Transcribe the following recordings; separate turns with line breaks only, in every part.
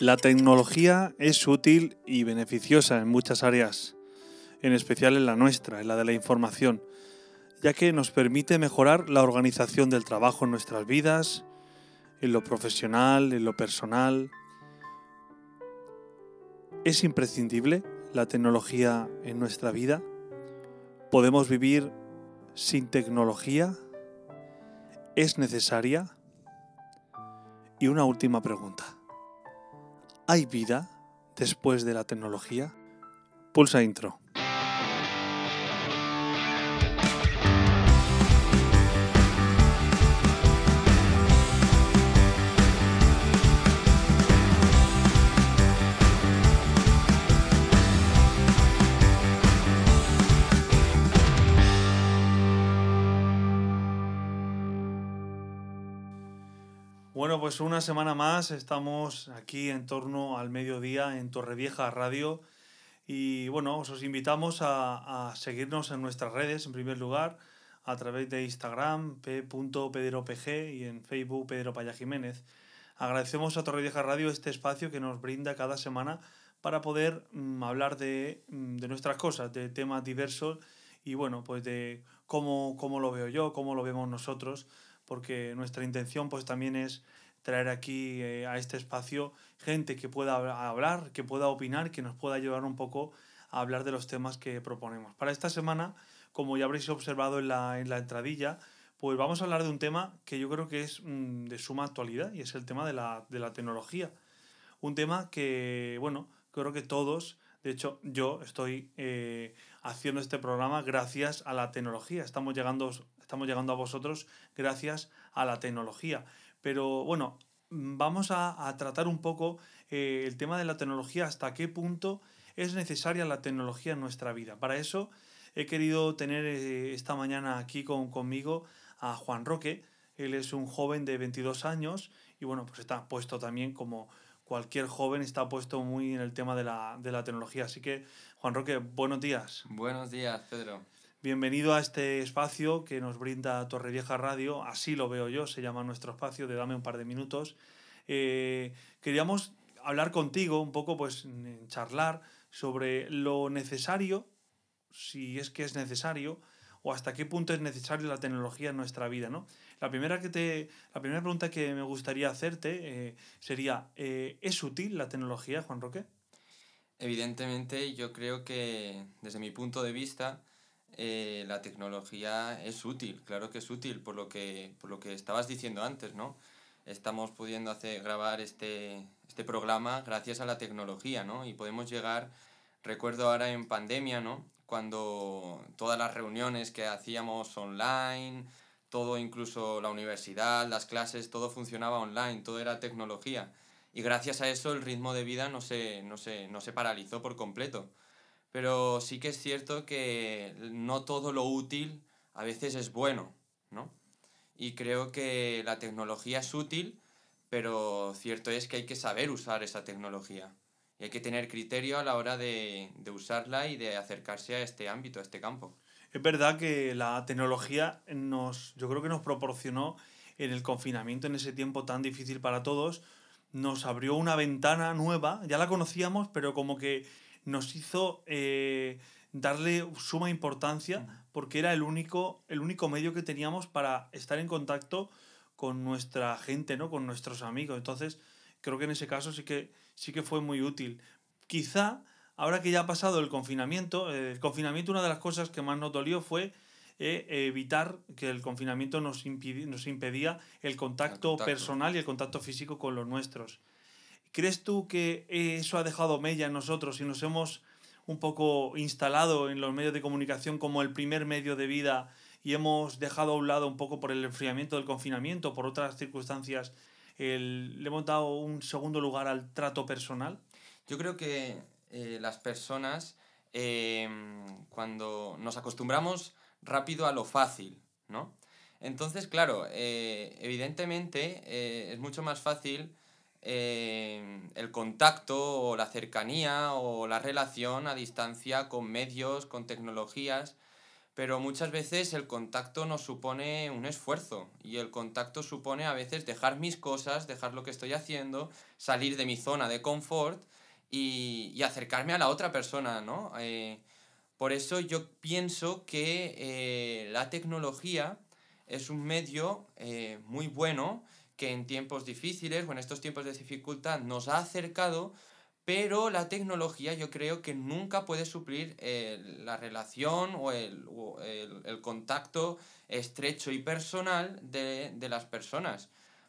La tecnología es útil y beneficiosa en muchas áreas, en especial en la nuestra, en la de la información, ya que nos permite mejorar la organización del trabajo en nuestras vidas, en lo profesional, en lo personal. ¿Es imprescindible la tecnología en nuestra vida? ¿Podemos vivir sin tecnología? ¿Es necesaria? Y una última pregunta. ¿Hay vida después de la tecnología? Pulsa intro. Pues una semana más estamos aquí en torno al mediodía en Torrevieja Radio y bueno, os invitamos a, a seguirnos en nuestras redes en primer lugar a través de Instagram p.pederopg y en Facebook Pedro Paya Jiménez. Agradecemos a Torrevieja Radio este espacio que nos brinda cada semana para poder mm, hablar de, mm, de nuestras cosas, de temas diversos y bueno, pues de cómo, cómo lo veo yo, cómo lo vemos nosotros, porque nuestra intención pues también es traer aquí eh, a este espacio gente que pueda hab- hablar, que pueda opinar, que nos pueda ayudar un poco a hablar de los temas que proponemos. Para esta semana, como ya habréis observado en la, en la entradilla, pues vamos a hablar de un tema que yo creo que es mm, de suma actualidad y es el tema de la, de la tecnología. Un tema que, bueno, creo que todos, de hecho yo estoy eh, haciendo este programa gracias a la tecnología. Estamos llegando, estamos llegando a vosotros gracias a la tecnología. Pero bueno, vamos a, a tratar un poco eh, el tema de la tecnología, hasta qué punto es necesaria la tecnología en nuestra vida. Para eso he querido tener eh, esta mañana aquí con, conmigo a Juan Roque. Él es un joven de 22 años y bueno, pues está puesto también como cualquier joven, está puesto muy en el tema de la, de la tecnología. Así que, Juan Roque, buenos días.
Buenos días, Pedro.
Bienvenido a este espacio que nos brinda Torrevieja Radio, así lo veo yo, se llama nuestro espacio de Dame un par de minutos. Eh, queríamos hablar contigo un poco, pues charlar sobre lo necesario, si es que es necesario, o hasta qué punto es necesario la tecnología en nuestra vida, ¿no? La primera, que te, la primera pregunta que me gustaría hacerte eh, sería, eh, ¿es útil la tecnología, Juan Roque?
Evidentemente, yo creo que desde mi punto de vista, eh, la tecnología es útil, claro que es útil, por lo que, por lo que estabas diciendo antes, ¿no? Estamos pudiendo hacer, grabar este, este programa gracias a la tecnología, ¿no? Y podemos llegar, recuerdo ahora en pandemia, ¿no? Cuando todas las reuniones que hacíamos online, todo, incluso la universidad, las clases, todo funcionaba online, todo era tecnología. Y gracias a eso el ritmo de vida no se, no se, no se paralizó por completo. Pero sí que es cierto que no todo lo útil a veces es bueno, ¿no? Y creo que la tecnología es útil, pero cierto es que hay que saber usar esa tecnología. Y hay que tener criterio a la hora de, de usarla y de acercarse a este ámbito, a este campo.
Es verdad que la tecnología nos, yo creo que nos proporcionó en el confinamiento, en ese tiempo tan difícil para todos, nos abrió una ventana nueva, ya la conocíamos, pero como que nos hizo eh, darle suma importancia porque era el único, el único medio que teníamos para estar en contacto con nuestra gente, ¿no? con nuestros amigos. Entonces, creo que en ese caso sí que, sí que fue muy útil. Quizá, ahora que ya ha pasado el confinamiento, eh, el confinamiento una de las cosas que más nos dolió fue eh, evitar que el confinamiento nos, impidi- nos impedía el contacto,
El contacto.
personal y el contacto físico con los nuestros. ¿Crees tú que eso ha dejado mella en nosotros y nos hemos un poco instalado en los medios de comunicación como el primer medio de vida y hemos dejado a un lado un poco por el enfriamiento del confinamiento, por otras circunstancias, el- le hemos dado un segundo lugar al trato personal?
Yo creo que eh, las personas, eh, cuando nos acostumbramos rápido a lo fácil, ¿no? Entonces, claro, eh, evidentemente es mucho más fácil eh, el contacto o la cercanía o la relación a distancia con medios, con tecnologías, pero muchas veces el contacto nos supone un esfuerzo y el contacto supone a veces dejar mis cosas, dejar lo que estoy haciendo, salir de mi zona de confort y, y acercarme a la otra persona, ¿no? Eh, por eso yo pienso que eh, la tecnología es un medio eh, muy bueno que en tiempos difíciles o en estos tiempos de dificultad nos ha acercado, pero la tecnología yo creo que nunca puede suplir eh, la relación o el, el contacto estrecho y personal de, de las personas.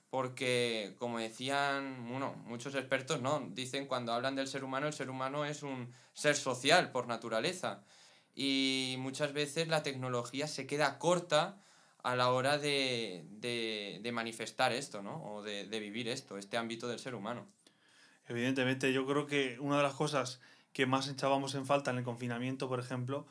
Porque, como decían bueno, muchos expertos, ¿no? dicen cuando hablan del ser humano, el ser humano es un ser social por naturaleza. Y muchas veces la tecnología se queda corta a la hora de, de, de manifestar esto, ¿no? O de, de vivir esto, este ámbito del ser humano.
Evidentemente, yo creo que una de las cosas que más echábamos en falta en el confinamiento, por ejemplo,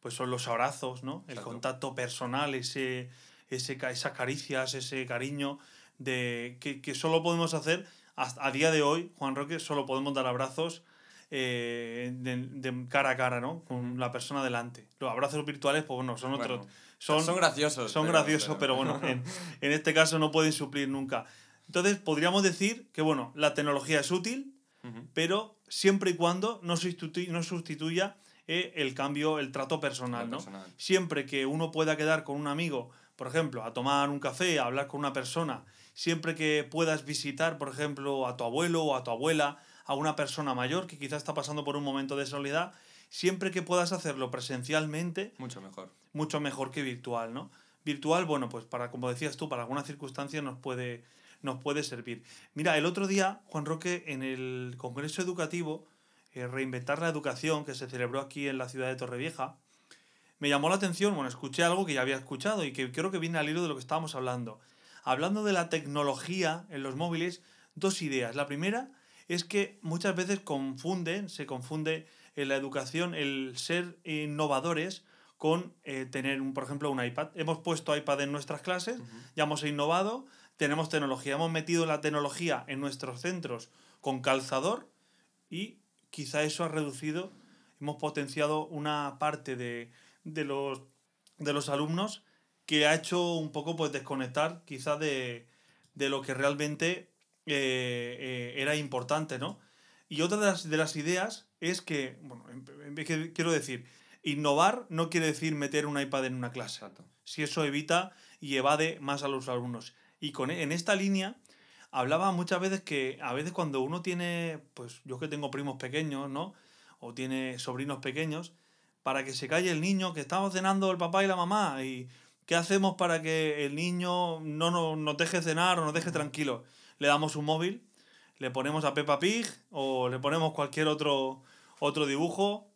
pues son los abrazos, ¿no? El
Exacto.
contacto personal, ese, ese, esas caricias, ese cariño de, que, que solo podemos hacer a día de hoy, Juan Roque, solo podemos dar abrazos eh, de, de cara a cara, ¿no? Con la persona delante. Los abrazos virtuales, pues bueno, son otros.
Bueno,
son,
son graciosos.
son
pero-
graciosos, pero, bueno, en, en este caso no pueden suplir nunca. Entonces, podríamos decir que, bueno, la tecnología es útil, pero siempre y cuando no, sustitu- no sustituya eh, el cambio, el trato personal, ¿no?
personal.
Siempre que uno pueda quedar con un amigo, por ejemplo, a tomar un café, a hablar con una persona, siempre que puedas visitar, por ejemplo, a tu abuelo o a tu abuela, a una persona mayor que quizás está pasando por un momento de soledad, siempre que puedas hacerlo presencialmente,
Mucho mejor.
mucho mejor que virtual, ¿no? Virtual, bueno, pues para, como decías tú, para algunas circunstancias nos puede, nos puede servir. Mira, el otro día, Juan Roque, en el Congreso Educativo, eh, Reinventar la Educación, que se celebró aquí en la ciudad de Torrevieja, me llamó la atención, bueno, escuché algo que ya había escuchado y que creo que viene al hilo de lo que estábamos hablando. Hablando de la tecnología en los móviles, dos ideas. La primera es que muchas veces confunden, se confunde en la educación el ser innovadores con eh, tener, un, por ejemplo, un iPad. Hemos puesto iPad en nuestras clases, ya hemos innovado, tenemos tecnología, hemos metido la tecnología en nuestros centros con calzador y quizá eso ha reducido, hemos potenciado una parte de, de los, de los alumnos que ha hecho un poco pues desconectar quizá de, de lo que realmente eh, eh, era importante, ¿no? Y otra de las, de las ideas es que, bueno, en- en- que quiero decir, innovar no quiere decir meter un iPad en una clase
Exacto.
si eso evita y evade más a los alumnos. Y con, en esta línea hablaba muchas veces que a veces cuando uno tiene, pues yo que tengo primos pequeños, ¿no? O tiene sobrinos pequeños, para que se calle el niño, que estamos cenando el papá y la mamá, y ¿qué hacemos para que el niño no nos, nos deje cenar o nos deje tranquilo? Le damos un móvil, le ponemos a Peppa Pig o le ponemos cualquier otro, otro dibujo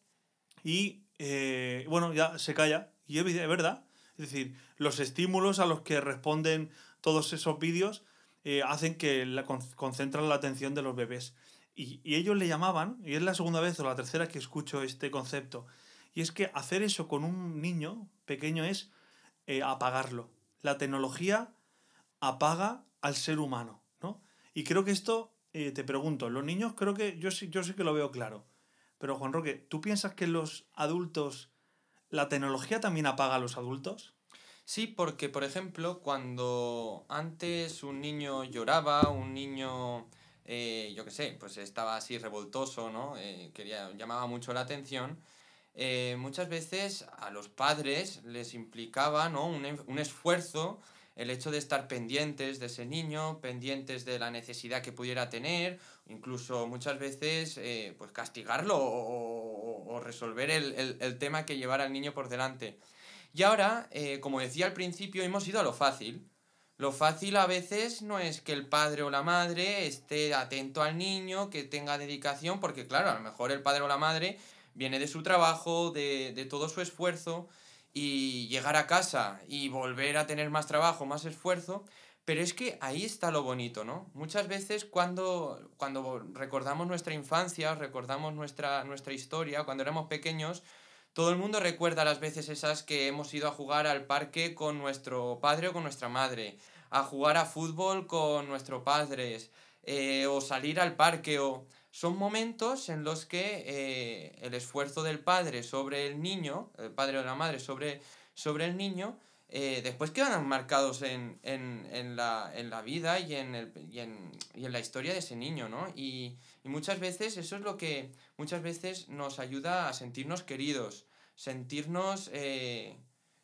y eh, bueno, ya se calla. Y es verdad. Es decir, los estímulos a los que responden todos esos vídeos eh, hacen que la, con- concentran la atención de los bebés. Y, y ellos le llamaban, y es la segunda vez o la tercera que escucho este concepto, y es que hacer eso con un niño pequeño es eh, apagarlo. La tecnología apaga al ser humano, ¿no? Y creo que esto, eh, te pregunto, los niños creo que yo sí, yo sí que lo veo claro. Pero Juan Roque, ¿tú piensas que los adultos, la tecnología también apaga a los adultos?
Sí, porque por ejemplo, cuando antes un niño lloraba, un niño, eh, yo qué sé, pues estaba así revoltoso, ¿no? Eh, quería, llamaba mucho la atención, muchas veces a los padres les implicaba, ¿no? un, un esfuerzo el hecho de estar pendientes de ese niño, pendientes de la necesidad que pudiera tener, incluso muchas veces eh, pues castigarlo o, resolver el, el- el tema que llevara al niño por delante. Y ahora, eh, como decía al principio, hemos ido a lo fácil. Lo fácil a veces no es que el padre o la madre esté atento al niño, que tenga dedicación, porque claro, a lo mejor el padre o la madre viene de su trabajo, de, de todo su esfuerzo, y llegar a casa y volver a tener más trabajo, más esfuerzo, pero es que ahí está lo bonito, ¿no? Muchas veces cuando, cuando recordamos nuestra infancia, recordamos nuestra, nuestra historia, cuando éramos pequeños, todo el mundo recuerda las veces esas que hemos ido a jugar al parque con nuestro padre o con nuestra madre, a jugar a fútbol con nuestros padres, eh, o salir al parque, o... Son momentos en los que eh, el esfuerzo del padre sobre el niño, el padre o la madre sobre, sobre el niño, eh, después quedan marcados en, en, en, la, en la vida y en, el, y, y en la historia de ese niño, ¿no? Y, y muchas veces eso es lo que muchas veces nos ayuda a sentirnos queridos, sentirnos eh,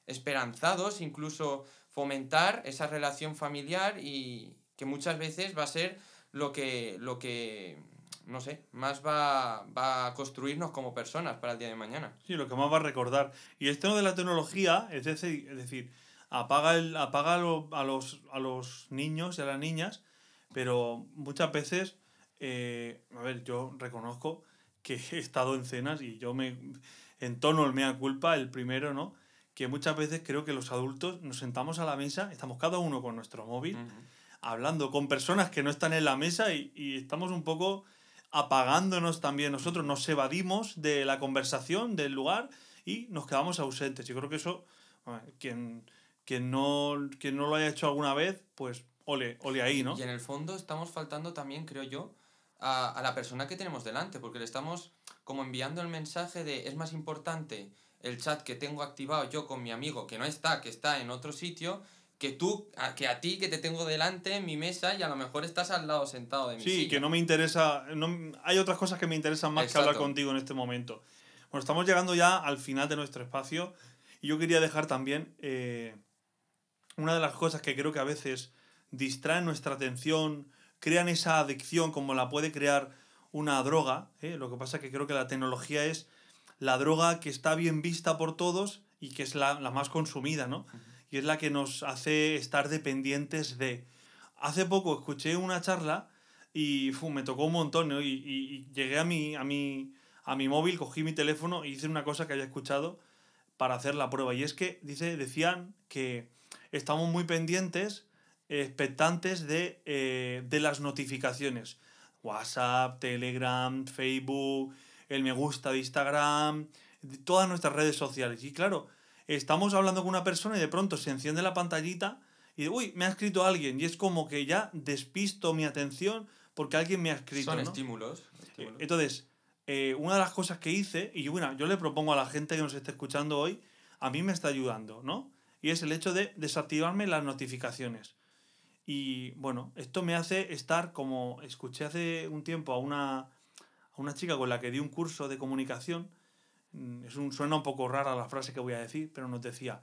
esperanzados, incluso fomentar esa relación familiar y que muchas veces va a ser lo que, lo que no sé, más va, va a construirnos como personas para el día de mañana.
Sí, lo que más va a recordar. Y esto de la tecnología, es decir, es decir apaga, el, apaga a, lo- a los, a los niños y a las niñas, pero muchas veces, eh, a ver, yo reconozco que he estado en cenas y yo me entono el mea culpa, el primero, ¿no? Que muchas veces creo que los adultos nos sentamos a la mesa, estamos cada uno con nuestro móvil, hablando con personas que no están en la mesa y, y estamos un poco apagándonos también nosotros, nos evadimos de la conversación, del lugar y nos quedamos ausentes. Yo creo que eso, quien, quien, no, quien no lo haya hecho alguna vez, pues ole, ole ahí, ¿no?
Y en el fondo estamos faltando también, creo yo, a, a la persona que tenemos delante, porque le estamos como enviando el mensaje de es más importante el chat que tengo activado yo con mi amigo que no está, que está en otro sitio, que tú, a, que a ti que te tengo delante en mi mesa y a lo mejor estás al lado sentado de mi
Sí,
silla.
que no me interesa, no, hay otras cosas que me interesan más que hablar contigo en este momento. Bueno, estamos llegando ya al final de nuestro espacio y yo quería dejar también eh, una de las cosas que creo que a veces distraen nuestra atención, crean esa adicción como la puede crear una droga. ¿eh? Lo que pasa es que creo que la tecnología es la droga que está bien vista por todos y que es la, la más consumida, ¿no? Y es la que nos hace estar dependientes de... Hace poco escuché una charla y me tocó un montón, ¿no? Y, y- llegué a mi, a, a mi móvil, cogí mi teléfono y hice una cosa que había escuchado para hacer la prueba. Y es que dice, decían que estamos muy pendientes, expectantes de, eh, de las notificaciones. WhatsApp, Telegram, Facebook, el me gusta de Instagram, todas nuestras redes sociales. Y claro, estamos hablando con una persona y de pronto se enciende la pantallita y de, uy, me ha escrito alguien. Y es como que ya despisto mi atención porque alguien me ha escrito.
Son
¿no?
estímulos.
Eh,
estímulos.
Entonces, eh, una de las cosas que hice, y bueno, yo le propongo a la gente que nos esté escuchando hoy, a mí me está ayudando, ¿no? Y es el hecho de desactivarme las notificaciones. Y bueno, esto me hace estar como escuché hace un tiempo a una, a una chica con la que di un curso de comunicación. Mm, Es un, suena un poco rara la frase que voy a decir, pero nos decía,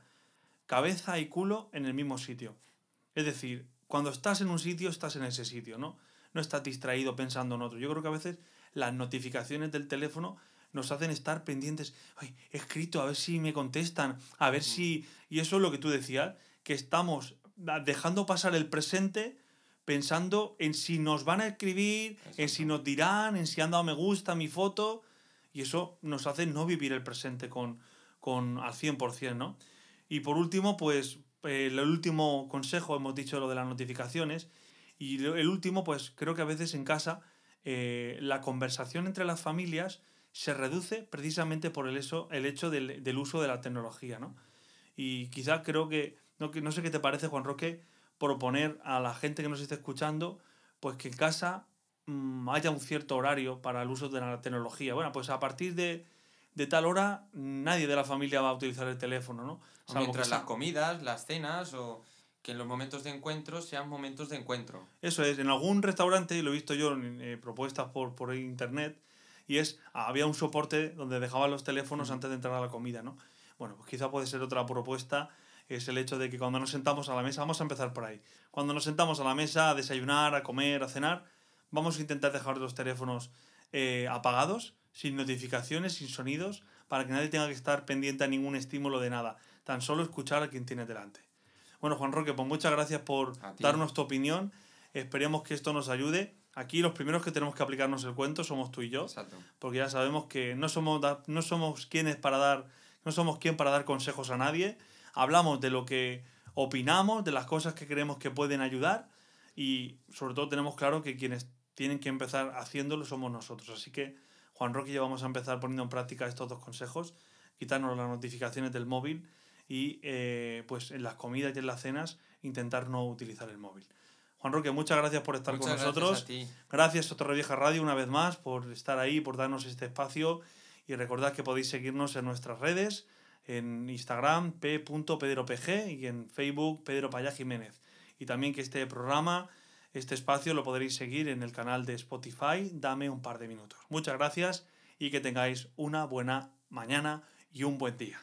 cabeza y culo en el mismo sitio. Es decir, cuando estás en un sitio, estás en ese sitio, ¿no? No estás distraído pensando en otro. Yo creo que a veces las notificaciones del teléfono nos hacen estar pendientes. Ay, he escrito, a ver si me contestan, a ver si... Y eso es lo que tú decías, que estamos dejando pasar el presente pensando en si nos van a escribir, en si nos dirán, en si han dado me gusta a mi foto. Y eso nos hace no vivir el presente con, con al 100%, ¿no? Y por último, pues el último consejo, hemos dicho lo de las notificaciones, y el último, pues creo que a veces en casa eh, la conversación entre las familias se reduce precisamente por el, eso, el hecho del, del uso de la tecnología, ¿no? Y quizás creo que no, no sé qué te parece, Juan Roque, proponer a la gente que nos esté escuchando, pues que en casa haya un cierto horario para el uso de la tecnología. Bueno, pues a partir de, de tal hora nadie de la familia va a utilizar el teléfono, ¿no?
O mientras las comidas, las cenas o que en los momentos de encuentro sean momentos de encuentro.
Eso es, en algún restaurante, y lo he visto yo en eh, propuestas por, por internet, y es, había un soporte donde dejaban los teléfonos antes de entrar a la comida, ¿no? Bueno, pues quizá puede ser otra propuesta, es el hecho de que cuando nos sentamos a la mesa, vamos a empezar por ahí, cuando nos sentamos a la mesa a desayunar, a comer, a cenar, vamos a intentar dejar los teléfonos eh, apagados, sin notificaciones, sin sonidos, para que nadie tenga que estar pendiente a ningún estímulo de nada, tan solo escuchar a quien tiene delante. Bueno, Juan Roque, pues muchas gracias por darnos tu opinión. Esperemos que esto nos ayude. Aquí los primeros que tenemos que aplicarnos el cuento somos tú y yo,
Exacto.
porque ya sabemos que no somos, no somos quienes para dar, no somos quien para dar consejos a nadie. Hablamos de lo que opinamos, de las cosas que creemos que pueden ayudar y sobre todo tenemos claro que quienes tienen que empezar haciéndolo somos nosotros. Así que, Juan Roque, ya vamos a empezar poniendo en práctica estos dos consejos. quitarnos las notificaciones del móvil y eh, pues en las comidas y en las cenas intentar no utilizar el móvil. Juan Roque, muchas gracias por estar
Muchas
con
gracias
nosotros.
a ti.
Gracias a Torrevieja Radio una vez más por estar ahí, por darnos este espacio y recordad que podéis seguirnos en nuestras redes, en Instagram p.pedropg y en Facebook Pedro Payá Jiménez. Y también que este programa, este espacio lo podréis seguir en el canal de Spotify. Dame un par de minutos. Muchas gracias y que tengáis una buena mañana y un buen día.